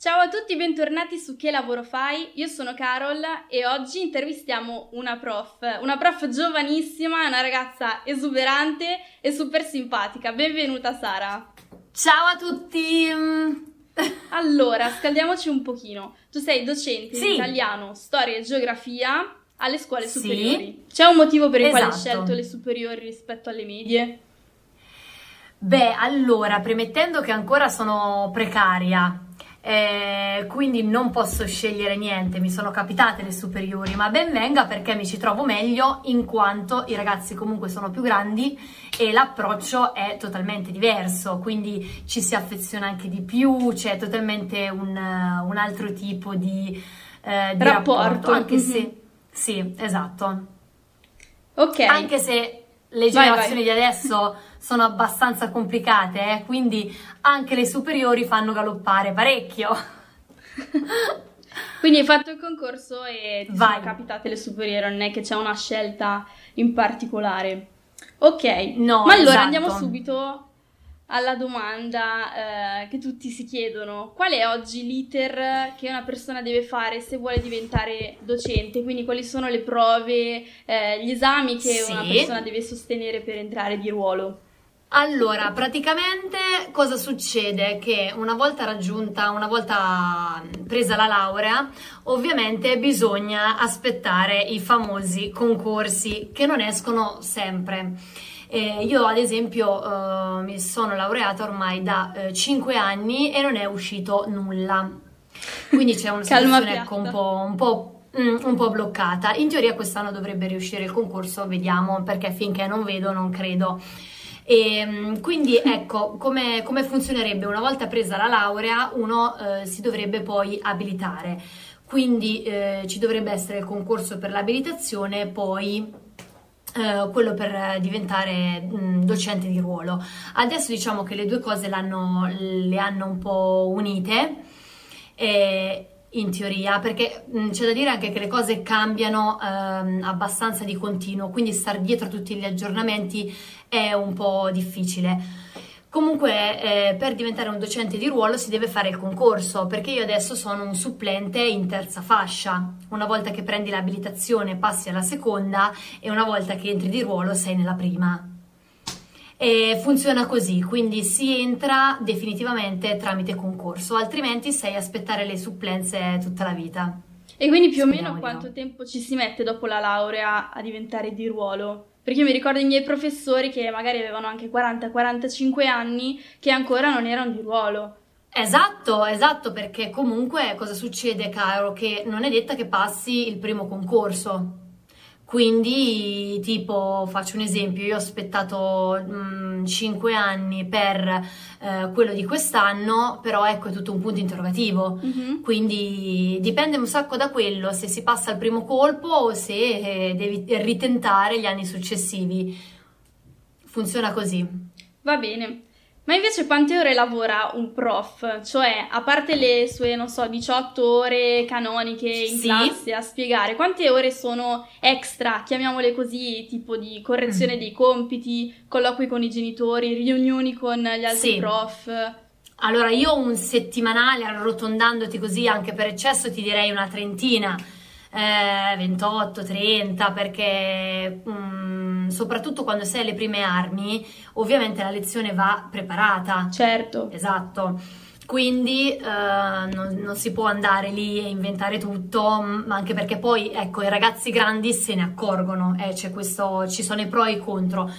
Ciao a tutti, bentornati su Che lavoro fai? Io sono Carol e oggi intervistiamo una prof, una prof giovanissima, una ragazza esuberante e super simpatica. Benvenuta Sara. Ciao a tutti! Allora, scaldiamoci un pochino. Tu sei docente Sì. di italiano, storia e geografia alle scuole Sì. superiori. C'è un motivo per il quale hai Esatto. scelto le superiori rispetto alle medie? Beh, allora, premettendo che ancora sono precaria, eh, quindi non posso scegliere niente, mi sono capitate le superiori, ma ben venga perché mi ci trovo meglio in quanto i ragazzi comunque sono più grandi e l'approccio è totalmente diverso, quindi ci si affeziona anche di più, c'è totalmente un, un altro tipo di, eh, di Rapporto, rapporto, anche mhm. se... Sì, esatto. Ok. Anche se le Vai, generazioni vai. di adesso sono abbastanza complicate, eh, quindi anche le superiori fanno galoppare parecchio. Quindi hai fatto il concorso e ti Vai. sono capitate le superiori, non è che c'è una scelta in particolare. Ok, No, ma allora esatto. andiamo subito alla domanda eh, che tutti si chiedono. Qual è oggi l'iter che una persona deve fare se vuole diventare docente? Quindi quali sono le prove, eh, gli esami che Sì. una persona deve sostenere per entrare di ruolo? Allora, praticamente cosa succede? Che una volta raggiunta, una volta presa la laurea, ovviamente bisogna aspettare i famosi concorsi che non escono sempre. Eh, io ad esempio eh, mi sono laureata ormai da 5 anni e non è uscito nulla. Quindi c'è una situazione ecco, un po', un po', mm, un po' bloccata. In teoria quest'anno dovrebbe riuscire il concorso, vediamo, perché finché non vedo non credo. E, mm, quindi ecco come, come funzionerebbe una volta presa la laurea uno eh, si dovrebbe poi abilitare quindi eh, ci dovrebbe essere il concorso per l'abilitazione poi eh, quello per eh, diventare mm, docente di ruolo adesso diciamo che le due cose le hanno un po' unite eh, in teoria, perché mh, c'è da dire anche che le cose cambiano ehm, abbastanza di continuo, quindi star dietro a tutti gli aggiornamenti è un po' difficile. Comunque, eh, per diventare un docente di ruolo si deve fare il concorso, perché io adesso sono un supplente in terza fascia. Una volta che prendi l'abilitazione passi alla seconda e una volta che entri di ruolo sei nella prima. E funziona così, quindi si entra definitivamente tramite concorso, altrimenti sei a aspettare le supplenze tutta la vita. E quindi più o meno quanto tempo ci si mette dopo la laurea a diventare di ruolo? Perché io mi ricordo i miei professori che magari avevano anche 40-45 anni che ancora non erano di ruolo. Esatto, esatto, perché comunque cosa succede, caro? Che non è detta che passi il primo concorso. Quindi, tipo, faccio un esempio, io ho aspettato 5 anni per eh, quello di quest'anno, però ecco è tutto un punto interrogativo. Mhm. Quindi dipende un sacco da quello, se si passa al primo colpo o se eh, devi ritentare gli anni successivi. Funziona così. Va bene. Ma invece quante ore lavora un prof? Cioè, a parte le sue, non so, 18 ore canoniche in Sì. classe a spiegare, quante ore sono extra, chiamiamole così, tipo di correzione Mm. dei compiti, colloqui con i genitori, riunioni con gli altri Sì. prof? Allora, io un settimanale, arrotondandoti così anche per eccesso, ti direi una trentina, eh, 28, 30, perché mm, soprattutto quando sei alle prime armi, ovviamente la lezione va preparata. Certo. Esatto. Quindi eh, non, non si può andare lì e inventare tutto, ma anche perché poi, ecco, i ragazzi grandi se ne accorgono, eh, c'è questo, ci sono i pro e i contro.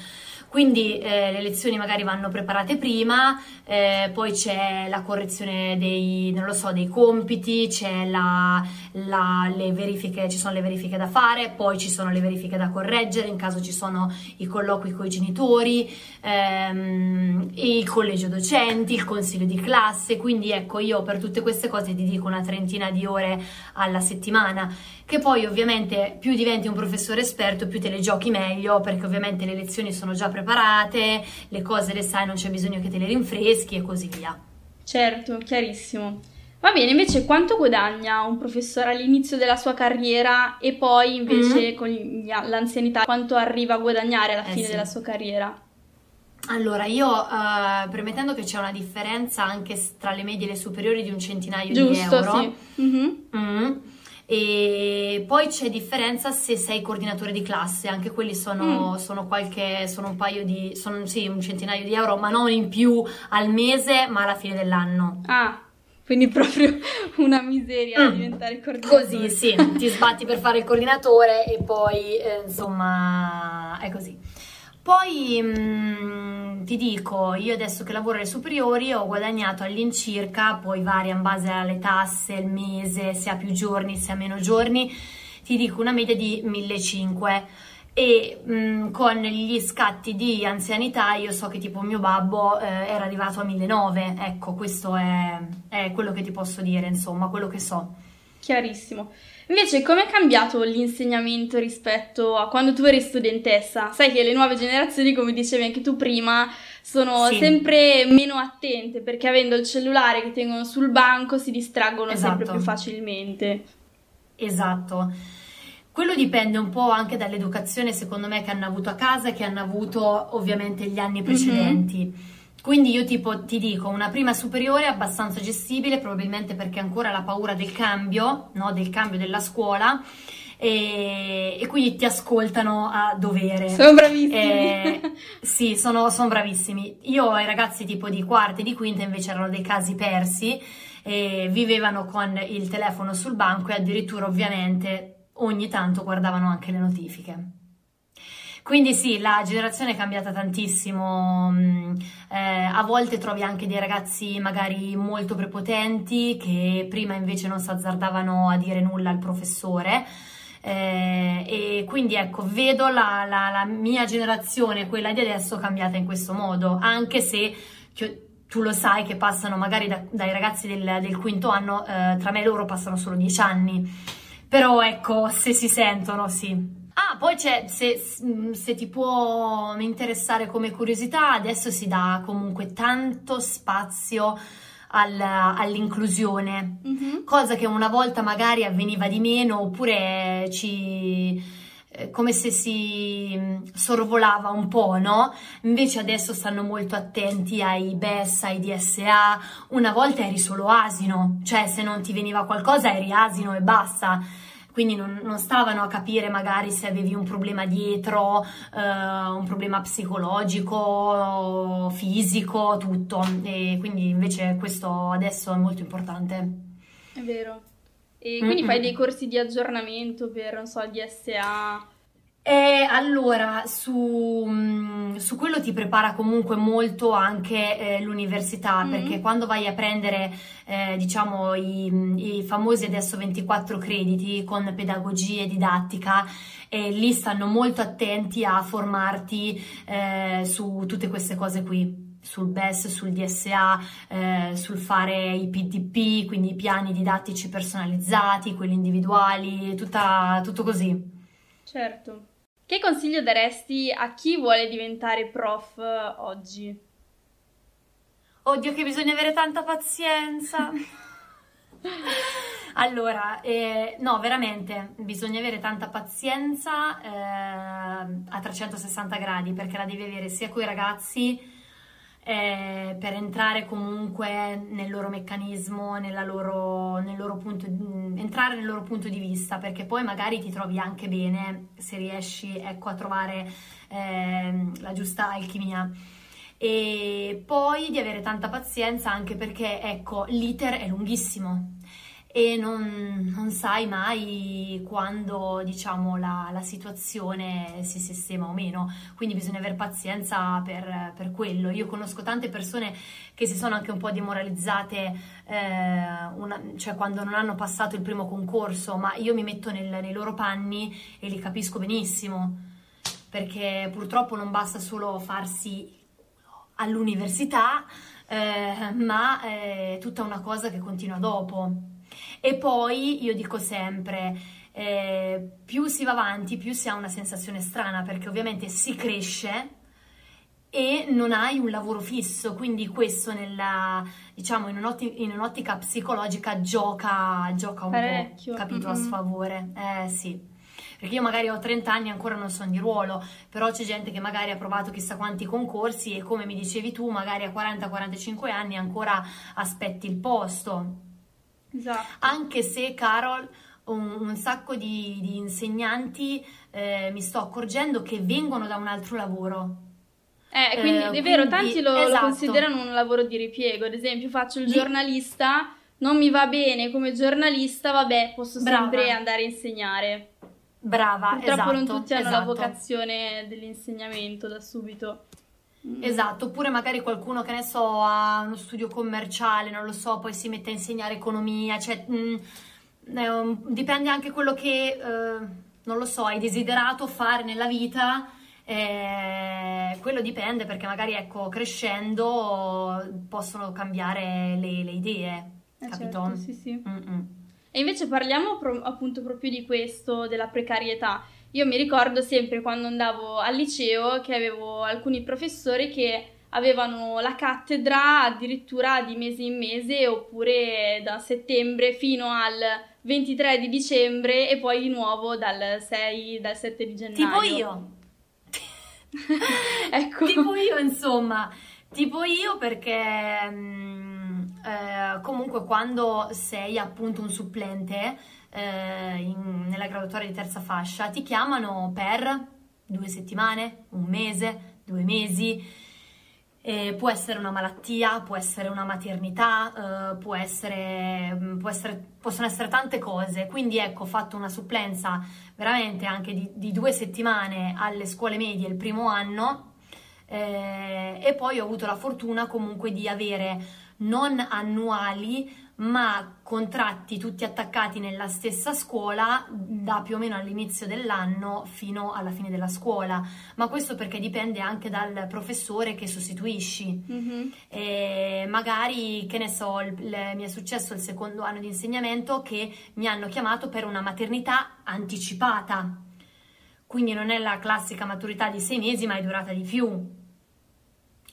Quindi eh, le lezioni magari vanno preparate prima, eh, poi c'è la correzione dei, so, dei compiti, c'è la, la- le verifiche, ci sono le verifiche da fare, poi ci sono le verifiche da correggere in caso ci sono i colloqui con i genitori, ehm, il collegio docenti, il consiglio di classe, quindi ecco io per tutte queste cose ti dico una trentina di ore alla settimana, che poi ovviamente più diventi un professore esperto più te le giochi meglio perché ovviamente le lezioni sono già preparate, le cose le sai, non c'è bisogno che te le rinfreschi e così via. Certo, chiarissimo. Va bene, invece quanto guadagna un professore all'inizio della sua carriera e poi invece con gli- l'anzianità quanto arriva a guadgnare alla Eh fine sì. della sua carriera? Allora, io uh, premettendo che c'è una differenza anche tra le medie e le superiori di un centinaio Giusto, di euro. Sì. Mm-hmm. Mm. E poi c'è differenza se sei coordinatore di classe, anche quelli sono, mm. sono qualche, sono un paio di, sono sì, un centinaio di euro, ma non in più al mese, ma alla fine dell'anno. Ah, quindi proprio una miseria mm. diventare coordinatore. Così, sì, ti sbatti per fare il coordinatore e poi, eh, insomma, è così. Poi mh, mm, ti dico, io adesso che lavoro alle superiori ho guadagnato all'incirca, poi varia in base alle tasse, il mese, se ha più giorni, se ha meno giorni, ti dico una media di 1500 e mh, mm, con gli scatti di anzianità io so che tipo mio babbo eh, era arrivato a 1900, ecco questo è, è quello che ti posso dire, insomma, quello che so. Chiarissimo. Invece, com'è cambiato l'insegnamento rispetto a quando tu eri studentessa? Sai che le nuove generazioni, come dicevi anche tu prima, sono sì. sempre meno attente perché avendo il cellulare che tengono sul banco si distraggono esatto. sempre più facilmente. Esatto. Quello dipende un po' anche dall'educazione, secondo me, che hanno avuto a casa e che hanno avuto ovviamente gli anni precedenti. Mm-hmm quindi io tipo ti dico una prima superiore abbastanza gestibile, probabilmente perché ancora la paura del cambio, no? del cambio della scuola. E, e, quindi ti ascoltano a dovere. Sono bravissimi. Eh, sì, sono, sono, bravissimi. Io ai ragazzi tipo di quarta e di quinta invece erano dei casi persi, e vivevano con il telefono sul banco e addirittura ovviamente ogni tanto guardavano anche le notifiche. Quindi sì, la generazione è cambiata tantissimo, mm, eh, a volte trovi anche dei ragazzi magari molto prepotenti che prima invece non si azzardavano a dire nulla al professore. Eh, e quindi ecco, vedo la, la, la, mia generazione, quella di adesso, cambiata in questo modo, anche se tu lo sai che passano magari da, dai ragazzi del, del quinto anno, eh, tra me e loro passano solo dieci anni, però ecco, se si sentono, sì. Ah, poi c'è, se, se, ti può interessare come curiosità, adesso si dà comunque tanto spazio al, all'inclusione, mm-hmm. cosa che una volta magari avveniva di meno oppure ci eh, come se si sorvolava un po', no? Invece adesso stanno molto attenti ai BES, ai DSA. Una volta eri solo asino, cioè se non ti veniva qualcosa eri asino e basta quindi non, non, stavano a capire magari se avevi un problema dietro, eh, un problema psicologico, fisico, tutto. E quindi invece questo adesso è molto importante. È vero. E quindi mm-hmm. fai dei corsi di aggiornamento per, non so, DSA? E allora, su, mm, su, quello ti prepara comunque molto anche eh, l'università, mm-hmm. perché quando vai a prendere, eh, diciamo, i, i, famosi adesso 24 crediti con pedagogia e didattica, eh, lì stanno molto attenti a formarti eh, su tutte queste cose qui sul BES, sul DSA, eh, sul fare i PDP, quindi i piani didattici personalizzati, quelli individuali, tutta, tutto così. Certo. Che consiglio daresti a chi vuole diventare prof oggi? Oddio, che bisogna avere tanta pazienza. allora, eh, no, veramente, bisogna avere tanta pazienza eh, a 360 gradi perché la devi avere sia con i ragazzi eh, per entrare comunque nel loro meccanismo, loro, nel loro punto, entrare nel loro punto di vista, perché poi magari ti trovi anche bene se riesci ecco, a trovare eh, la giusta alchimia. E poi di avere tanta pazienza anche perché ecco l'iter è lunghissimo e non, non, sai mai quando diciamo la, la, situazione si sistema o meno, quindi bisogna avere pazienza per, per, quello. Io conosco tante persone che si sono anche un po' demoralizzate, eh, una, cioè quando non hanno passato il primo concorso, ma io mi metto nel, nei loro panni e li capisco benissimo, perché purtroppo non basta solo farsi all'università, eh, ma è tutta una cosa che continua dopo. E poi io dico sempre, eh, più si va avanti, più si ha una sensazione strana, perché ovviamente si cresce e non hai un lavoro fisso, quindi questo nella, diciamo, in, un'ottica, in un'ottica psicologica gioca, gioca un Parecchio. po', capito, mm-hmm. a sfavore. Eh sì. perché io magari ho 30 anni e ancora non sono di ruolo, però c'è gente che magari ha provato chissà quanti concorsi e come mi dicevi tu, magari a 40-45 anni ancora aspetti il posto. Esatto. Anche se, Carol, un, un sacco di, di insegnanti eh, mi sto accorgendo che vengono da un altro lavoro. Eh, quindi Eh, è vero, quindi- tanti lo, lo esatto. considerano un lavoro di ripiego. Ad esempio, faccio il giornalista, non mi va bene come giornalista, vabbè, posso Brava. sempre andare a insegnare. Brava, Purtroppo esatto. non tutti hanno la esatto. vocazione dell'insegnamento da subito. Mm. Esatto, oppure magari qualcuno che ne so ha uno studio commerciale, non lo so, poi si mette a insegnare economia, cioè mh, è un- dipende anche quello che, eh, non lo so, hai desiderato fare nella vita, eh, quello dipende perché magari ecco, crescendo possono cambiare le, le idee, Eh, capito? certo, sì, sì. Mm-mm. E invece parliamo pro- appunto proprio di questo, della precarietà. Io mi ricordo sempre quando andavo al liceo che avevo alcuni professori che avevano la cattedra addirittura di mese in mese oppure da settembre fino al 23 di dicembre e poi di nuovo dal 6, dal 7 di gennaio. Tipo io. Ecco. Tipo io, insomma, tipo io perché mm, eh, comunque quando sei appunto un supplente eh, in- nella graduatoria di terza fascia ti chiamano per due settimane, un mese, due mesi. Eh, può essere una malattia, può essere una maternità, eh, può essere, mm, può essere- possono essere tante cose. Quindi ecco, ho fatto una supplenza veramente anche di, di due settimane alle scuole medie il primo anno eh, e poi ho avuto la fortuna comunque di avere non annuali ma contratti tutti attaccati nella stessa scuola da più o meno all'inizio dell'anno fino alla fine della scuola, ma questo perché dipende anche dal professore che sostituisci. Mhm. E magari, che ne so, il- il- mi è successo il secondo anno di insegnamento che mi hanno chiamato per una maternità anticipata. Quindi non è la classica maturità di sei mesi, ma è durata di più.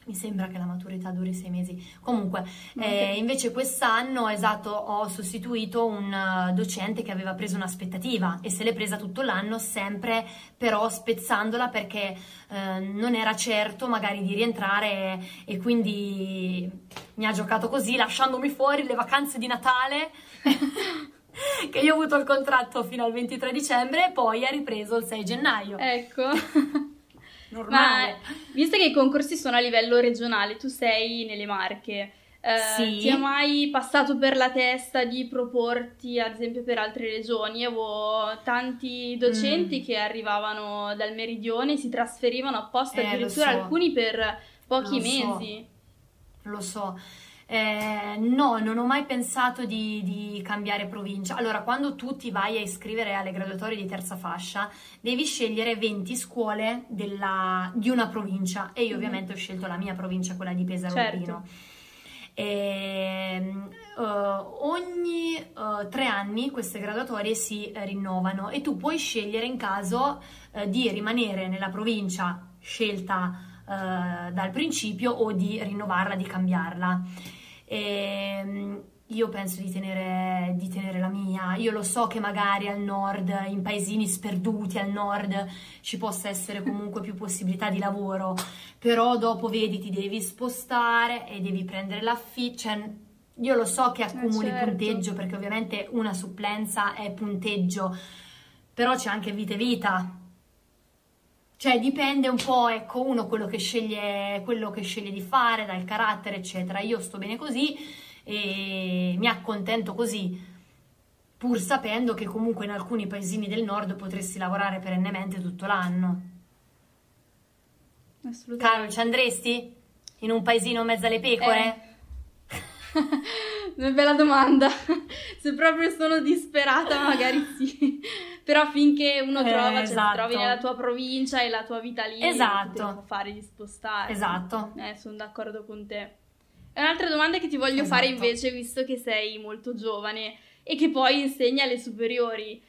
Mi sembra che la maturità duri sei mesi. Comunque, eh, Ok. invece quest'anno, esatto, ho sostituito un eh, docente che aveva preso un'aspettativa e se l'è presa tutto l'anno, sempre però spezzandola perché eh, non era certo magari di rientrare e quindi mi ha giocato così, lasciandomi fuori le vacanze di Natale. che io ho avuto il contratto fino al 23 dicembre e poi ha ripreso il 6 gennaio. Ecco. Ma Normale. visto che i concorsi sono a livello regionale, tu sei nelle Marche, eh, Sì. ti è mai passato per la testa di proporti, ad esempio, per altre regioni? Avevo tanti docenti Mm. che arrivavano dal meridione, si trasferivano apposta, Eh, addirittura so. alcuni per pochi Lo so. mesi. Lo so. Eh, no, non ho mai pensato di, di cambiare provincia. Allora, quando tu ti vai a iscrivere alle graduatorie di terza fascia, devi scegliere 20 scuole della- di una provincia e io Mhm. ovviamente ho scelto la mia provincia, quella di Pesaro Certo. Urbino. Ehm, eh, ogni eh, tre anni queste graduatorie si eh, rinnovano e tu puoi scegliere in caso di rimanere nella provincia scelta dal principio o di rinnovarla, di cambiarla. Ehm, io penso di tenere, di tenere la mia. Io lo so che magari al nord, in paesini sperduti al nord, ci possa essere comunque più possibilità di lavoro, però dopo vedi ti devi spostare e devi prendere l'affitto. Cioè, io lo so che accumuli certo. punteggio perché ovviamente una supplenza è punteggio, però c'è anche vita e vita. Cioè dipende un po', ecco, uno quello che sceglie, quello che sceglie di fare, dal carattere, eccetera. Io sto bene così e mi accontento così, pur sapendo che comunque in alcuni paesini del nord potresti lavorare perennemente tutto l'anno. Assolutamente. Carol, ci andresti? In un paesino in mezzo alle pecore? Una bella domanda. Se proprio sono disperata, magari sì. Però finché uno Eh, trova, cioè, esatto. ti trovi nella tua provincia e la tua vita lì, Esatto. ti può fare di spostare. Esatto. Eh, sono d'accordo con te. E un'altra domanda che ti voglio Esatto. fare invece, visto che sei molto giovane e che poi insegni alle superiori,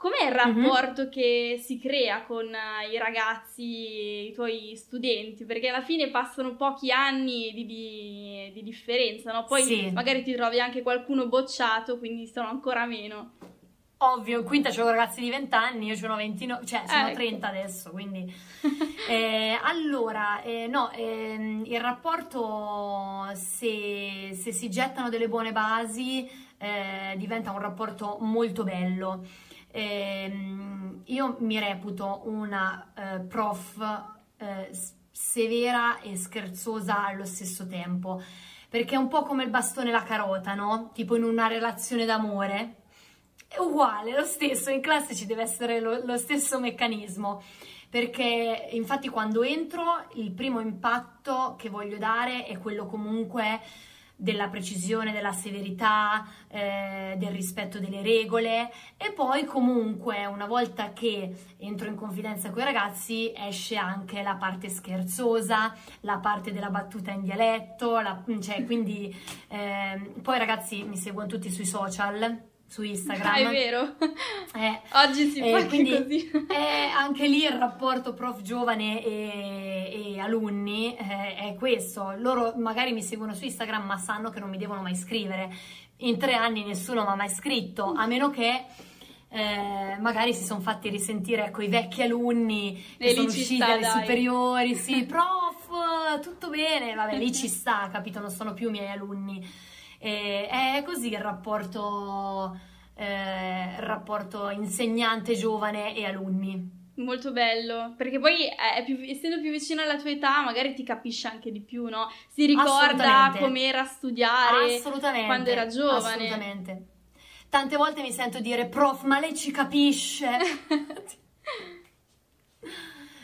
com'è il Mhm. rapporto che si crea con eh, i ragazzi, i tuoi studenti? Perché alla fine passano pochi anni di, di- di differenza, no? Poi Sì. magari ti trovi anche qualcuno bocciato, quindi sono ancora meno. ovvio, in quinta c'ho ragazzi di 20 anni, io sono 29, cioè sono ecco. 30 adesso, quindi... eh, allora, eh, no, ehm, il rapporto, se, se, si gettano delle buone basi, eh, diventa un rapporto molto bello. Ehm, io mi reputo una eh, prof eh, severa e scherzosa allo stesso tempo, perché è un po' come il bastone e la carota, no? Tipo in una relazione d'amore è uguale, lo stesso, in classe ci deve essere lo, lo stesso meccanismo perché infatti quando entro il primo impatto che voglio dare è quello comunque della precisione, della severità, eh, del rispetto delle regole. E poi comunque una volta che entro in confidenza con i ragazzi esce anche la parte scherzosa, la parte della battuta in dialetto, la, cioè, quindi eh, poi ragazzi mi seguono tutti sui social su Instagram. Ah, è vero. Eh, Oggi si eh, fa quindi così. è anche lì il rapporto prof giovane e, e alunni eh, è questo. Loro magari mi seguono su Instagram ma sanno che non mi devono mai scrivere. In tre anni nessuno mi ha mai scritto, a meno che eh, magari si sono fatti risentire ecco, i vecchi alunni che E sono usciti sta, dalle dai. superiori, sì, prof, tutto bene, vabbè, lì ci sta, capito, non sono più miei alunni. E è così il rapporto, eh, il rapporto insegnante giovane e alunni. Molto bello, perché poi più- essendo più vicino alla tua età magari ti capisce anche di più, no? Si ricorda com'era studiare quando era giovane. Assolutamente. Tante volte mi sento dire, prof, ma lei ci capisce?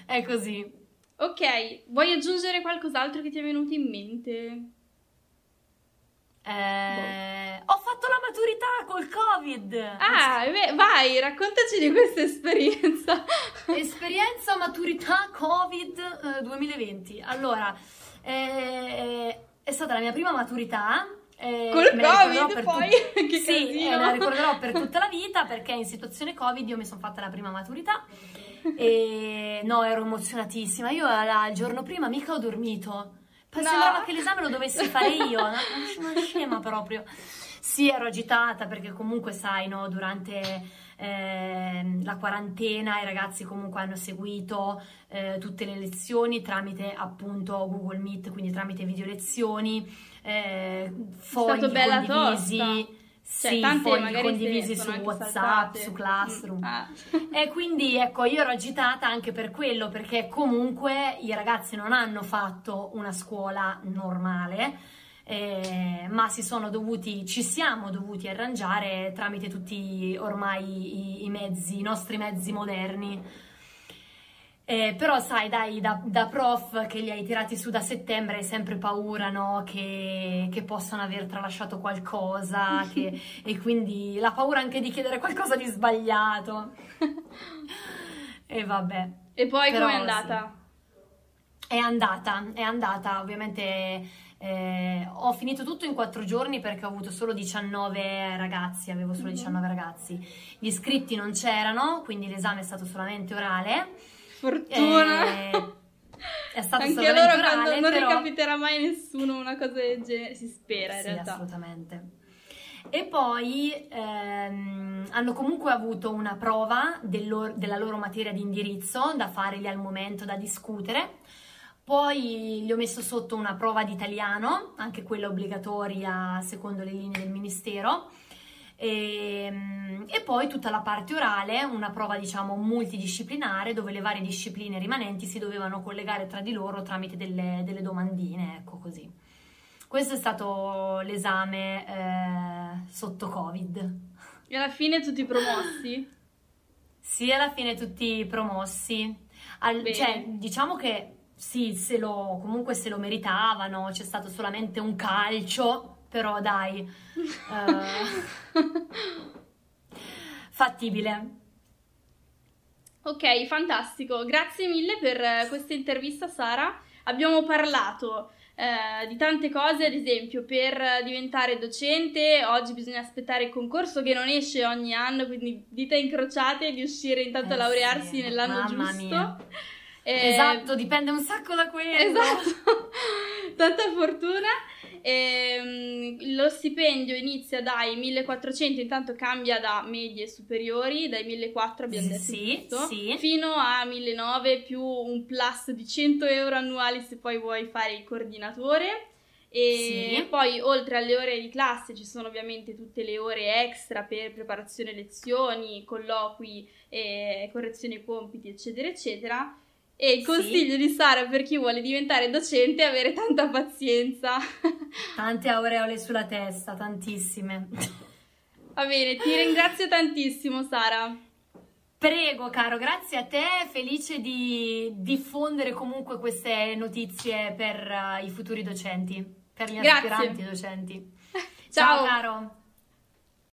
è così. Ok, vuoi aggiungere qualcos'altro che ti è venuto in mente? Eh, Ho fatto la maturità col Covid. Ah, beh, vai, raccontaci di questa esperienza. Esperienza maturità Covid eh, 2020. Allora, eh, è stata la mia prima maturità. eh, Col Covid poi? tut- Che sì, casino. eh, me la ricorderò per tutta la vita perché in situazione Covid io mi sono fatta la prima maturità e no, ero emozionatissima. Io la- il giorno prima mica ho dormito. No. sembrava che l'esame lo dovessi fare io, una, una scema proprio. Sì, ero agitata perché comunque sai, no, durante ehm, la quarantena i ragazzi comunque hanno seguito eh, tutte le lezioni tramite appunto Google Meet, quindi tramite video lezioni, eh, fogli condivisi. tosta. Cioè, Sì, tante fogli condivisi su WhatsApp, saltate. su Classroom. Mm, ah. E quindi ecco, io ero agitata anche per quello, perché comunque i ragazzi non hanno fatto una scuola normale, eh, ma si sono dovuti, ci siamo dovuti arrangiare tramite tutti ormai i, i mezzi, i nostri mezzi moderni. Eh, però sai, dai, da, da prof che li hai tirati su da settembre hai sempre paura, no? Che, che possano aver tralasciato qualcosa, che- e quindi la paura anche di chiedere qualcosa di sbagliato. E vabbè. E poi com'è sì. andata? È andata, è andata, ovviamente eh, ho finito tutto in quattro giorni perché ho avuto solo 19 ragazzi, avevo solo Mhm. 19 ragazzi. Gli iscritti non c'erano, quindi l'esame è stato solamente orale. Fortuna. Eh, è stato Anche allora quando non però... ricapiterà mai nessuno una cosa del genere, si spera in Sì, realtà. assolutamente. E poi ehm, hanno comunque avuto una prova del loro- della loro materia di indirizzo da fare lì al momento, da discutere. Poi gli ho messo sotto una prova di italiano, anche quella obbligatoria secondo le linee del Ministero. E, e poi tutta la parte orale, una prova diciamo multidisciplinare dove le varie discipline rimanenti si dovevano collegare tra di loro tramite delle, delle domandine, ecco così. Questo è stato l'esame eh, sotto Covid. E alla fine tutti promossi? Sì, alla fine tutti promossi. Al- cioè, diciamo che sì, se lo, comunque se lo meritavano, c'è stato solamente un calcio, però dai, eh, fattibile. Ok, fantastico. Grazie mille per eh, questa intervista, Sara. Abbiamo parlato eh, di tante cose, ad esempio, per diventare docente, oggi bisogna aspettare il concorso che non esce ogni anno, quindi dita incrociate di uscire intanto a Eh laurearsi sì, nell'anno giusto. mia. Eh, Esatto, dipende un sacco da quello. Esatto, tanta fortuna. Ehm, lo stipendio inizia dai 1400, intanto cambia da medie superiori, dai 1400 abbiamo detto sì, giusto, sì. fino a 1900 più un plus di 100 euro annuali se poi vuoi fare il coordinatore. E Sì. poi oltre alle ore di classe ci sono ovviamente tutte le ore extra per preparazione lezioni, colloqui, e correzione compiti, eccetera, eccetera. E il Sì. consiglio di Sara per chi vuole diventare docente è avere tanta pazienza. Tante aureole sulla testa, tantissime. Va bene, ti ringrazio tantissimo Sara. Prego, caro, grazie a te, felice di diffondere comunque queste notizie per eh, i futuri docenti, per gli Grazie. aspiranti docenti. Ciao. Ciao, caro.